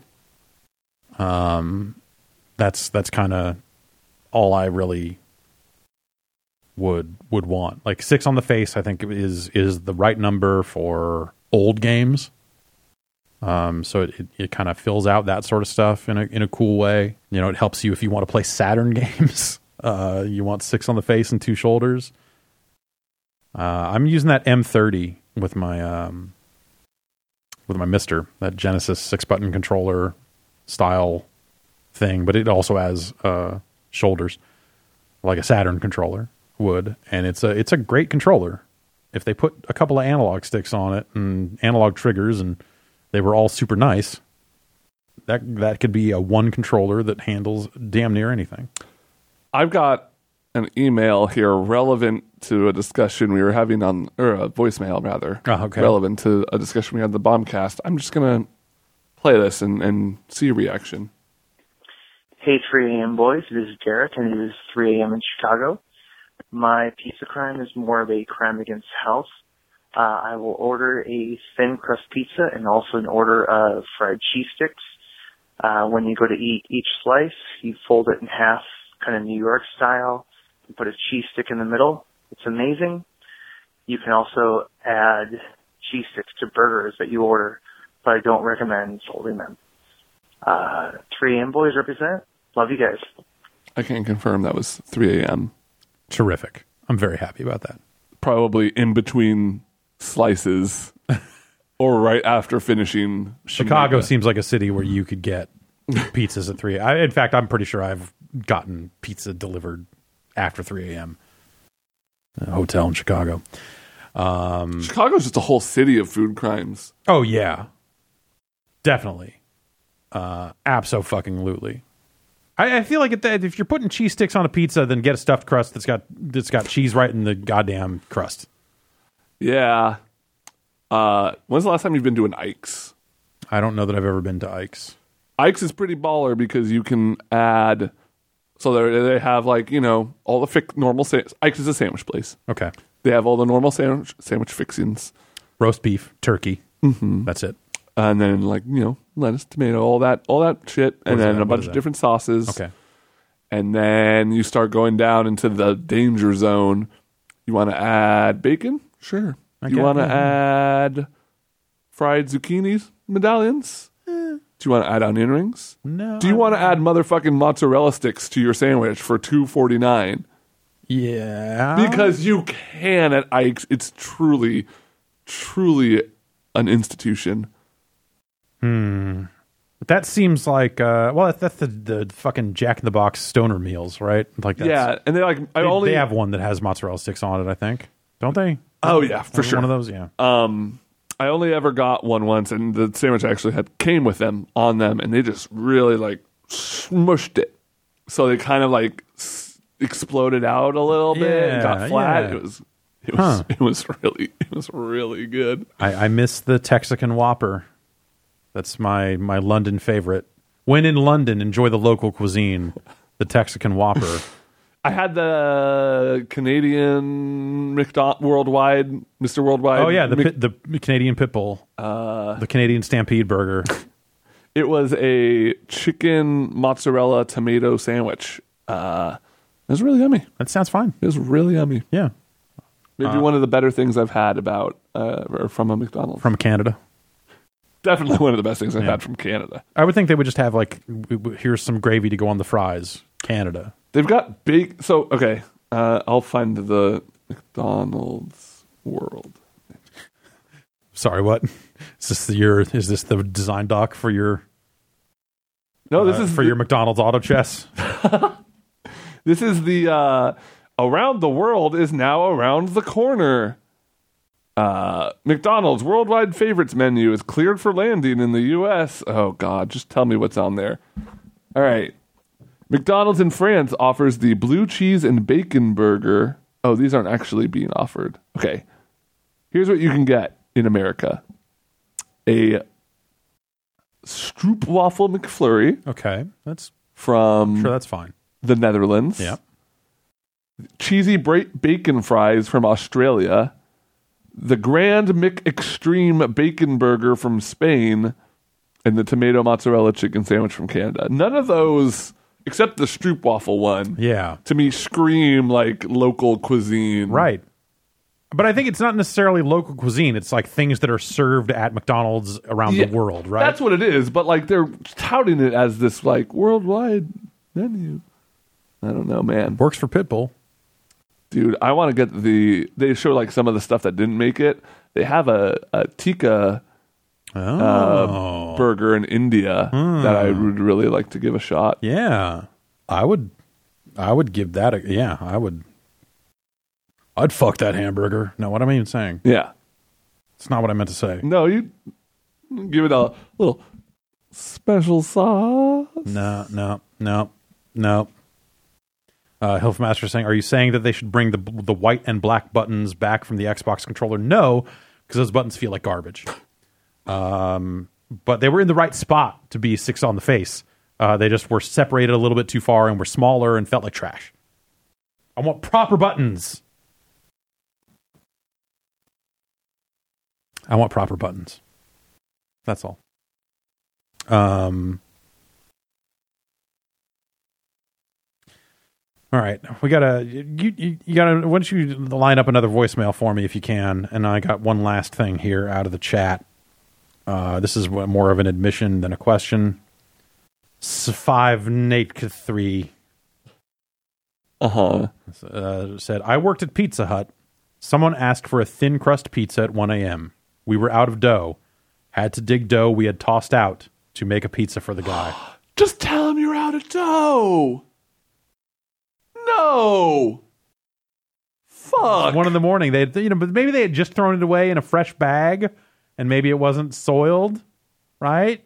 That's that's kind of all I really would would want. Like six on the face, I think is is the right number for old games. Um, so it, it, it kind of fills out that sort of stuff in a in a cool way. You know, it helps you if you want to play Saturn games. Uh, you want six on the face and two shoulders. Uh, I'm using that M30 with my um, with my MiSTer that Genesis six button controller style thing, but it also has uh, shoulders like a Saturn controller would, and it's a it's a great controller. If they put a couple of analog sticks on it and analog triggers, and they were all super nice, that that could be a one controller that handles damn near anything. I've got an email here relevant to a discussion we were having on, or a voicemail rather, Oh, okay. relevant to a discussion we had the Bombcast. I'm just gonna play this and, and see a reaction. Hey 3 a.m. boys, this is Garrett and it is 3 a.m. in Chicago. My pizza crime is more of a crime against health. Uh, I will order a thin crust pizza and also an order of fried cheese sticks. Uh, when you go to eat each slice, you fold it in half, kind of New York style, and put a cheese stick in the middle. It's amazing. You can also add cheese sticks to burgers that you order, but I don't recommend folding them. Uh, 3 a.m. boys represent. Love you guys. I can confirm that was 3 a.m. Terrific. I'm very happy about that. Probably in between slices, or right after finishing. Chicago Omega. seems like a city where you could get pizzas at three. I, in fact, I'm pretty sure I've gotten pizza delivered after three a.m. A hotel in Chicago. Um, Chicago's just a whole city of food crimes. Oh yeah, definitely. Uh, fucking absolutely. I, I feel like if, that, if you're putting cheese sticks on a pizza, then get a stuffed crust that's got that's got cheese right in the goddamn crust. Yeah. Uh, when's the last time you've been to an Ike's? I don't know that I've ever been to Ike's. Ike's is pretty baller because you can add. So they they have like you know all the fic- normal. Sa- Ike's is a sandwich place. Okay, They have all the normal sandwich sandwich fixings, roast beef, turkey. Mm-hmm. That's it. and then like you know lettuce, tomato, all that, all that shit, and then that? a bunch of different sauces. Okay. and then you start going down into the danger zone. You want to add bacon? Sure. Okay, You want to add fried zucchini medallions? Do you want to add onion rings? No. Do you want to add motherfucking mozzarella sticks to your sandwich for two forty nine? Yeah. Because you can at Ike's. It's truly, truly an institution. That seems like uh well that's, that's the the fucking Jack in the Box stoner meals, right? Like that's, yeah, and they like I They, only they have one that has mozzarella sticks on it, I think. Don't they? Oh yeah, for One sure. One of those, yeah. Um, I only ever got one once, and the sandwich actually had came with them on them, and they just really like smushed it, so they kind of like s- exploded out a little bit and got flat. yeah. It was, it was, Huh. it was really, it was really good. I, I miss the Texican Whopper. That's my my London favorite. When in London, enjoy the local cuisine. The Texican Whopper. I had the Canadian McDonald Worldwide, Mister Worldwide. oh yeah, the Mc- pit, the Canadian Pitbull, uh, the Canadian Stampede Burger. it was a chicken mozzarella tomato sandwich. Uh, it was really yummy. That sounds fine. It was really yummy. Yeah, Maybe one of the better things I've had about uh, from a McDonald's. from Canada. Definitely one of the best things I've had from Canada. I would think they would just have like, w- w- here's some gravy to go on the fries. Canada. They've got big. So okay, uh, I'll find the McDonald's world. Sorry, what? Is this the, your? Is this the design doc for your? No, this uh, is for the, your McDonald's auto chess. This is the uh, around the world is now around the corner. Uh, McDonald's worldwide favorites menu is cleared for landing in the U.S. Oh God, just tell me what's on there. All right, McDonald's in France offers the blue cheese and bacon burger. Oh, these aren't actually being offered. Okay, here's what you can get in America: a Stroopwafel McFlurry Okay, that's from sure that's fine. the Netherlands Yeah. cheesy bra- bacon fries from Australia, the Grand McExtreme Bacon Burger from Spain, and the tomato mozzarella chicken sandwich from Canada. None of those, except the Stroopwafel one, Yeah. to me scream like local cuisine. Right. But I think it's not necessarily local cuisine. It's like things that are served at McDonald's around Yeah, the world, right? That's what it is, but like they're touting it as this like worldwide menu. I don't know, man. works for Pitbull. Dude, I want to get the. They show like some of the stuff that didn't make it. They have a, a tikka Oh. uh, burger in India that I would really like to give a shot. yeah. I would I would give that a yeah, I would I'd fuck that hamburger. No, what am I even saying? Yeah. It's not what I meant to say. No, you give it a little special sauce. No, no, no, no. Uh, Hilfmaster saying, "Are you saying that they should bring the the white and black buttons back from the Xbox controller?" No, because those buttons feel like garbage. Um, but they were in the right spot to be six on the face. Uh, they just were separated a little bit too far and were smaller and felt like trash. I want proper buttons. I want proper buttons. That's all. Um. All right, we gotta you, you you gotta why don't you line up another voicemail for me if you can, and I got one last thing here out of the chat. Uh, this is more of an admission than a question. S- Five Nate three Uh huh. uh, said, I worked at Pizza Hut. Someone asked for a thin crust pizza at 1 a.m. We were out of dough. Had to dig dough we had tossed out to make a pizza for the guy. Just tell him you're out of dough. No. Fuck. One in the morning, they had, you know, but maybe they had just thrown it away in a fresh bag, and maybe it wasn't soiled, right?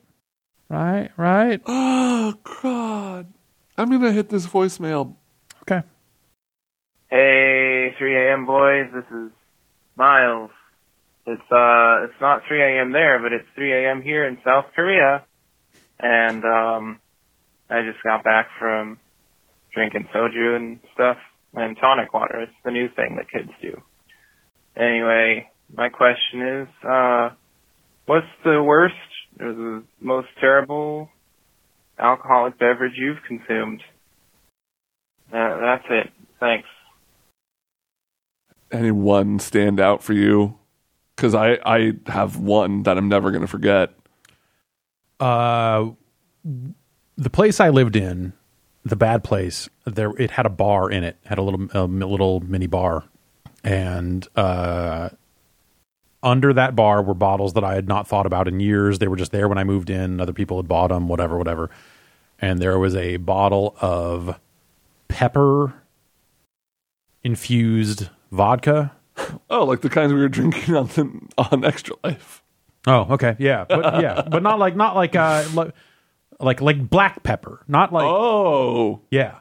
Right, right. oh God. I'm gonna hit this voicemail. Okay. Hey, 3 a.m. boys. This is Miles. It's uh, it's not 3 a.m. there, but it's 3 a.m. here in South Korea, and um, I just got back from drinking soju and stuff and tonic water. It's the new thing that kids do. Anyway, my question is, uh, what's the worst or the most terrible alcoholic beverage you've consumed. Uh, that's it. Thanks. Any one stand out for you? Because I, I have one that I'm never going to forget. Uh, the place I lived in, the bad place, there it had a bar in it, had a little a little mini bar, and uh, under that bar were bottles that I had not thought about in years. They were just there when I moved in. Other people had bought them, whatever, whatever. And there was a bottle of pepper infused vodka. Oh, like the kinds we were drinking on the, on Extra Life. Oh, okay, yeah, but yeah, but not like not like uh like like, black pepper, not like Oh, yeah.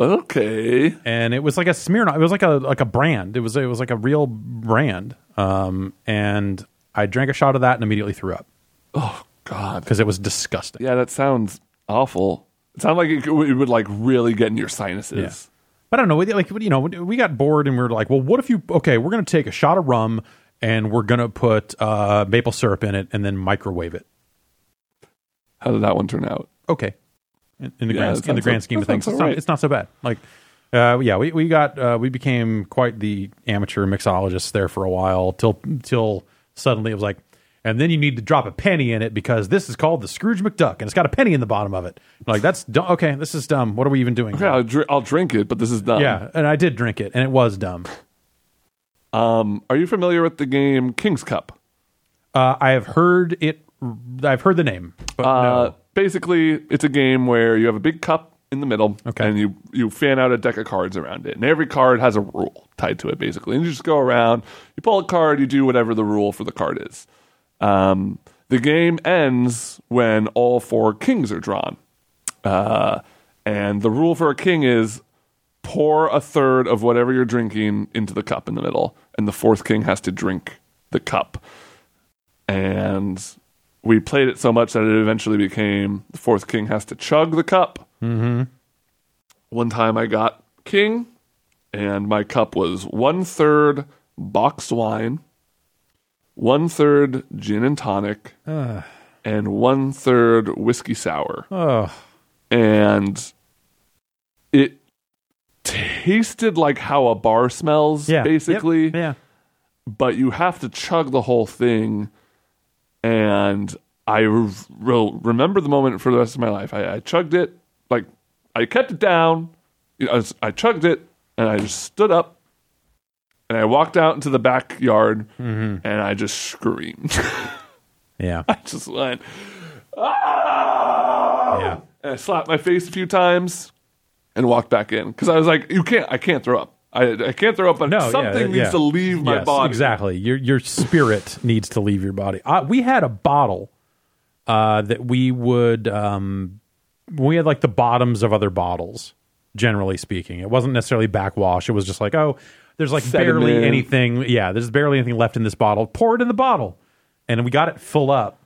okay. and it was like a Smirnoff. It was like a like a brand. It was it was like a real brand. Um, and I drank a shot of that and immediately threw up Oh God. because it was disgusting. Yeah, that sounds awful. It sounds like it, could- it would like really get in your sinuses. But I don't know, like you know, we got bored and we were like, well, what if you? Okay, we're gonna take a shot of rum and we're gonna put uh, maple syrup in it and then microwave it. How did that one turn out? Okay, in, in the Yeah, grand in the grand scheme of things, it's not, it's not so bad. Like. Uh, yeah, we, we got uh, we became quite the amateur mixologists there for a while till till suddenly it was like, and then you need to drop a penny in it because this is called the Scrooge McDuck and it's got a penny in the bottom of it. Like that's okay. This is dumb. What are we even doing? Okay. I'll, dr- I'll drink it, but this is dumb. yeah, and I did drink it and it was dumb. Um, are you familiar with the game King's Cup? Uh, I have heard it. I've heard the name, but Uh, no. Basically, it's a game where you have a big cup in the middle, Okay. and you you fan out a deck of cards around it, and every card has a rule tied to it, basically. And you just go around, you pull a card, you do whatever the rule for the card is. Um, the game ends when all four kings are drawn, uh, and the rule for a king is pour a third of whatever you're drinking into the cup in the middle, and the fourth king has to drink the cup. And we played it so much that it eventually became the fourth king has to chug the cup. Mm-hmm. One time I got king, and my cup was one third boxed wine, one third gin and tonic, and one third whiskey sour oh, and it tasted like how a bar smells yeah, basically Yep, yeah. but you have to chug the whole thing and i re- will remember the moment for the rest of my life i, I chugged it like i kept it down You know, I, was- I chugged it and i just stood up and i walked out into the backyard and i just screamed Yeah, i just went ah! yeah. and I slapped my face a few times and walked back in because I was like, "You can't, I can't throw up. I, I can't throw up, but No, something yeah. needs to leave my Yes, body." Exactly. Your your spirit needs to leave your body. Uh, we had a bottle uh, that we would um, we had like the bottoms of other bottles. Generally speaking, it wasn't necessarily backwash. It was just like, oh, there's like barely anything. Yeah, there's barely anything left in this bottle. Pour it in the bottle, and we got it full up.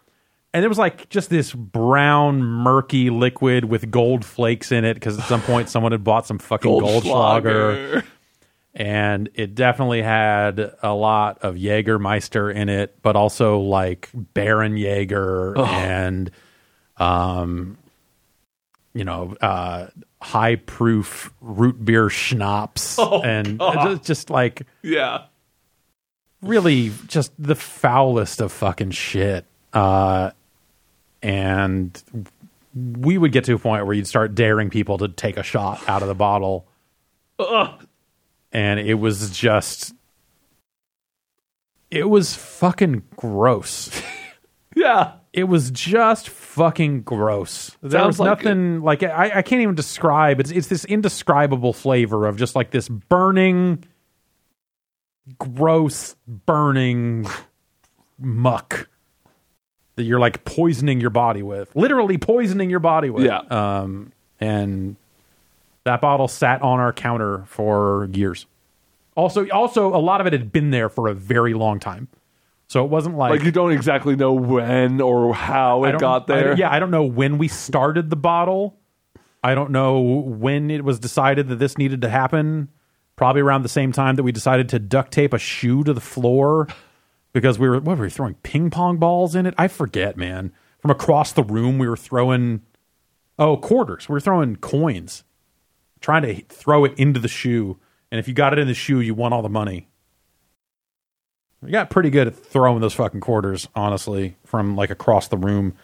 And it was like just this brown, murky liquid with gold flakes in it because at some point someone had bought some fucking gold Goldschlager and it definitely had a lot of Jägermeister in it, but also like Bärenjäger and, um, you know, uh, high proof root beer schnapps, and just, just like Yeah, really just the foulest of fucking shit. Uh, and we would get to a point where you'd start daring people to take a shot out of the bottle. And it was just, it was fucking gross. yeah. It was just fucking gross. There Sounds was like nothing like I, I can't even describe. It's it's this indescribable flavor of just like this burning, gross, burning muck that you're like poisoning your body with, literally poisoning your body with. Yeah. Um, and that bottle sat on our counter for years. Also, also a lot of it had been there for a very long time, so it wasn't Like like you don't exactly know when or how it got there. don't- yeah, I don't know when we started the bottle. I don't know when it was decided that this needed to happen. Probably around the same time that we decided to duct tape a shoe to the floor because we were what were we throwing ping pong balls in it? I forget, man. From across the room, we were throwing oh quarters. We were throwing coins, trying to throw it into the shoe. And if you got it in the shoe, you won all the money. We got pretty good at throwing those fucking quarters, honestly, from like across the room.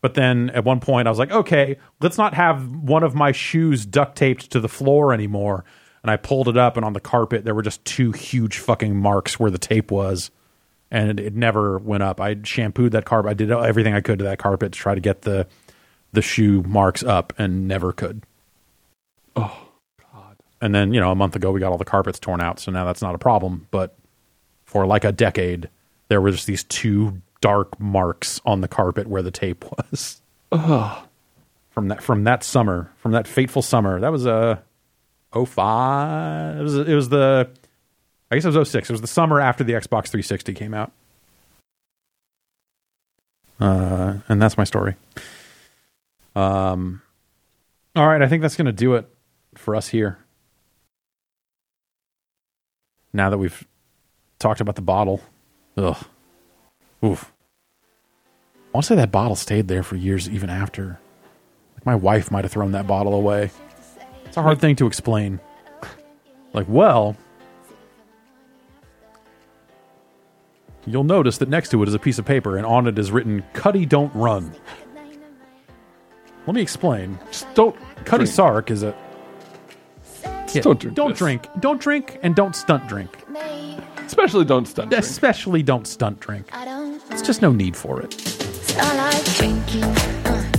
But then at one point, I was like, okay, let's not have one of my shoes duct taped to the floor anymore. And I pulled it up, and on the carpet, there were just two huge fucking marks where the tape was. And it, it never went up. I shampooed that carpet. I did everything I could to that carpet to try to get the the shoe marks up, and never could. Oh, God. And then, you know, a month ago, we got all the carpets torn out. So now that's not a problem. But for like a decade, there were just these two dark marks on the carpet where the tape was. From that from that summer, from that fateful summer. That was a uh, 05. It was it was the I guess it was 06. It was the summer after the Xbox 360 came out. Uh, and that's my story. Um all right, I think that's going to do it for us here. Now that we've talked about the bottle. Ugh. Oof. I want to say that bottle stayed there for years even after. Like my wife might have thrown that bottle away. It's a hard thing to explain. Like, well, you'll notice that next to it is a piece of paper and on it is written Cuddy don't run. Let me explain. Just don't Cuddy. Sark is a Yeah, don't drink Don't this. drink. Don't drink and don't stunt drink. Especially don't stunt drink. Especially don't stunt drink. It's just no need for it. I like drinking. Uh,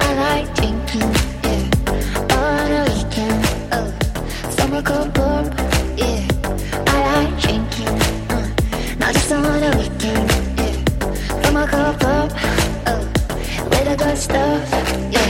I like drinking. Yeah. On a weekend. Uh, summer cold pub. Yeah. I like drinking. Uh, not just on a weekend. Yeah. Summer cold pub. Uh, with the good stuff. Yeah.